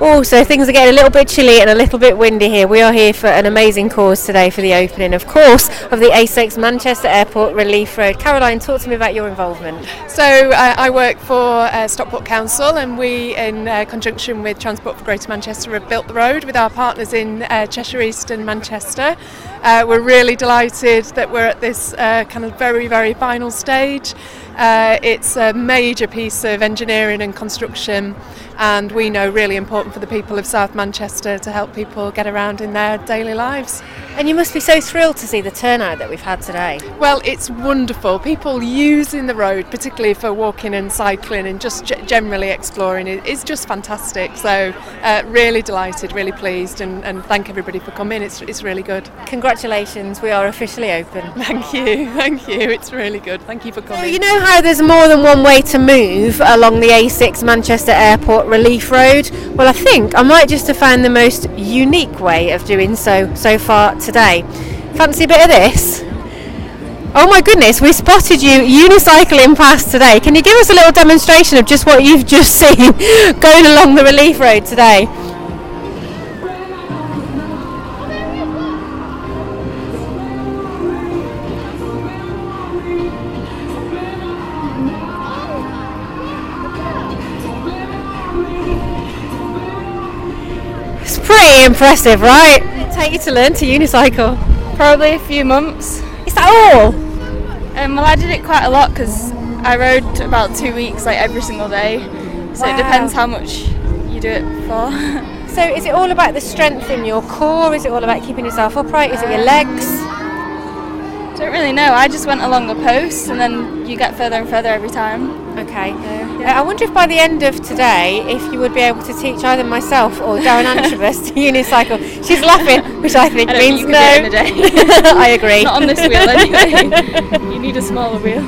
Oh, so things are getting a little bit chilly and a little bit windy here. We are here for an amazing cause today for the opening, of course, of the A6 Manchester Airport Relief Road. Caroline, talk to me about your involvement. So uh, I work for uh, Stockport Council, and we, in uh, conjunction with Transport for Greater Manchester, have built the road with our partners in uh, Cheshire East and Manchester. Uh, we're really delighted that we're at this uh, kind of very, very final stage. It's a major piece of engineering and construction, and we know really important for the people of South Manchester to help people get around in their daily lives. And you must be so thrilled to see the turnout that we've had today. Well, it's wonderful. People using the road, particularly for walking and cycling and just generally exploring, is just fantastic. So, uh, really delighted, really pleased, and, and thank everybody for coming. It's, it's really good. Congratulations, we are officially open. Thank you, thank you. It's really good. Thank you for So coming. you know how there's more than one way to move along the A6 Manchester Airport Relief Road? Well, I think I might just have found the most unique way of doing so so far today. Fancy a bit of this? Oh my goodness, we spotted you unicycling past today. Can you give us a little demonstration of just what you've just seen going along the relief road today? Pretty impressive, right? It take you to learn to unicycle. Probably a few months. Is that all? Um, well, I did it quite a lot because I rode about two weeks, like every single day. So Wow. it depends how much you do it for. So is it all about the strength in your core? Is it all about keeping yourself upright? Is it your legs? Don't really know. I just went along the post, and then you get further and further every time. Okay. Uh, I wonder if by the end of today, if you would be able to teach either myself or Darren Antrobus to unicycle. She's laughing, which I think I means no. could do it in a day. I agree. Not on this wheel anyway. you need a smaller wheel.